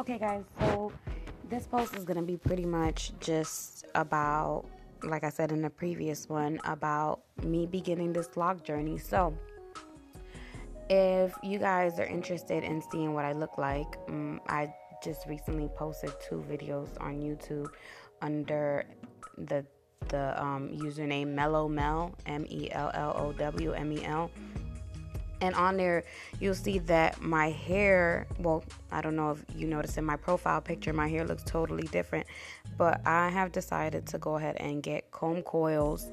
Okay, guys, so this post is going to be pretty much just about, like I said in the previous one, about me beginning this vlog journey. So, if you guys are interested in seeing what I look like, um, I just recently posted two videos on YouTube under the the um, username Mellow Mel M E L L O W M E L and on there you'll see that my hair well i don't know if you notice in my profile picture my hair looks totally different. But i have decided to go ahead and get comb coils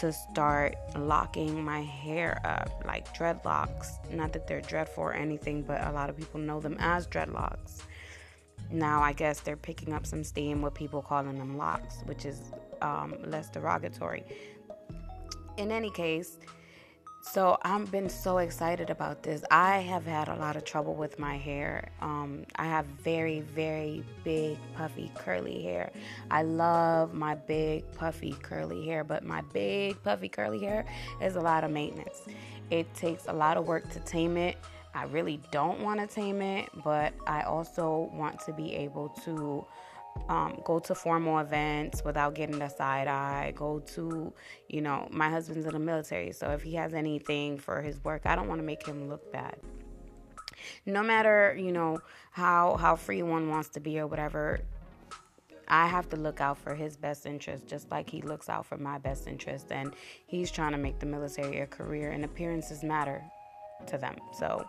to start locking my hair up like dreadlocks. Not that they're dreadful or anything but a lot of people know them as dreadlocks. Now i guess they're picking up some steam with people calling them locks which is um, less derogatory. In any case so I've been so excited about this. I have had a lot of trouble with my hair. Um, I have very, very big, puffy, curly hair. I love my big, puffy, curly hair, but my big, puffy, curly hair is a lot of maintenance. It takes a lot of work to tame it. I really don't want to tame it, but I also want to be able to um, go to formal events without getting a side eye. Go to, you know, my husband's in the military, so if he has anything for his work, I don't want to make him look bad. No matter, you know, how how free one wants to be or whatever, I have to look out for his best interest just like he looks out for my best interest and he's trying to make the military a career and appearances matter to them. So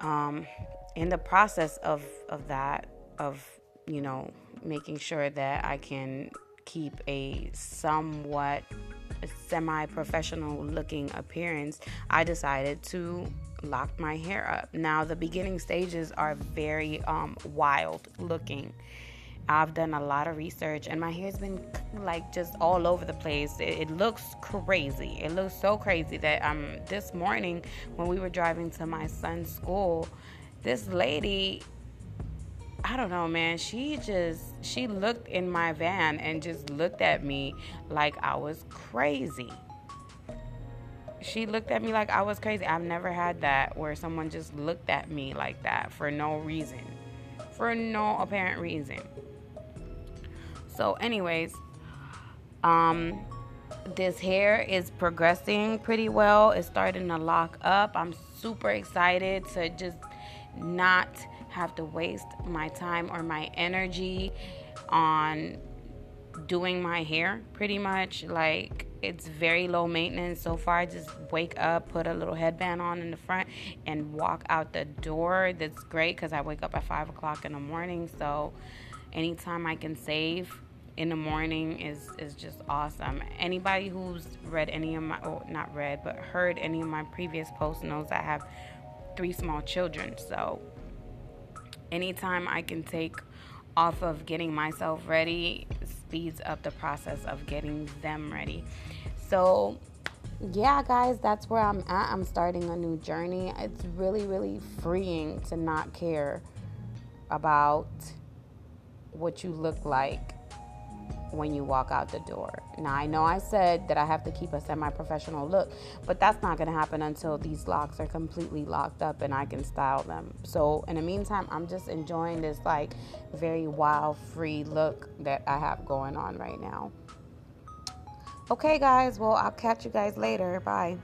um in the process of of that of you know, making sure that I can keep a somewhat semi professional looking appearance, I decided to lock my hair up. Now, the beginning stages are very um, wild looking. I've done a lot of research and my hair's been like just all over the place. It, it, looks crazy. It looks so crazy that um this morning when we were driving to my son's school, this lady I don't know, man. She just she looked in my van and just looked at me like I was crazy. She looked at me like I was crazy. I've never had that where someone just looked at me like that for no reason. For no apparent reason. So anyways, um this hair is progressing pretty well. It's starting to lock up. I'm super excited to just not have to waste my time or my energy on doing my hair pretty much. Like it's very low maintenance. So far just wake up put a little headband on in the front and walk out the door. That's great because i wake up at five o'clock in the morning. So anytime i can save in the morning is is just awesome. Anybody who's read any of my oh not read but heard any of my previous posts knows i have three small children. So anytime I can take off of getting myself ready speeds up the process of getting them ready. So, yeah, guys, that's where I'm at. I'm starting a new journey. It's really, really freeing to not care about what you look like when you walk out the door. Now, I know I said that I have to keep a semi professional look, but that's not going to happen until these locks are completely locked up and I can style them. So, in the meantime, I'm just enjoying this like very wild, free look that I have going on right now. Okay, guys, well, I'll catch you guys later. Bye.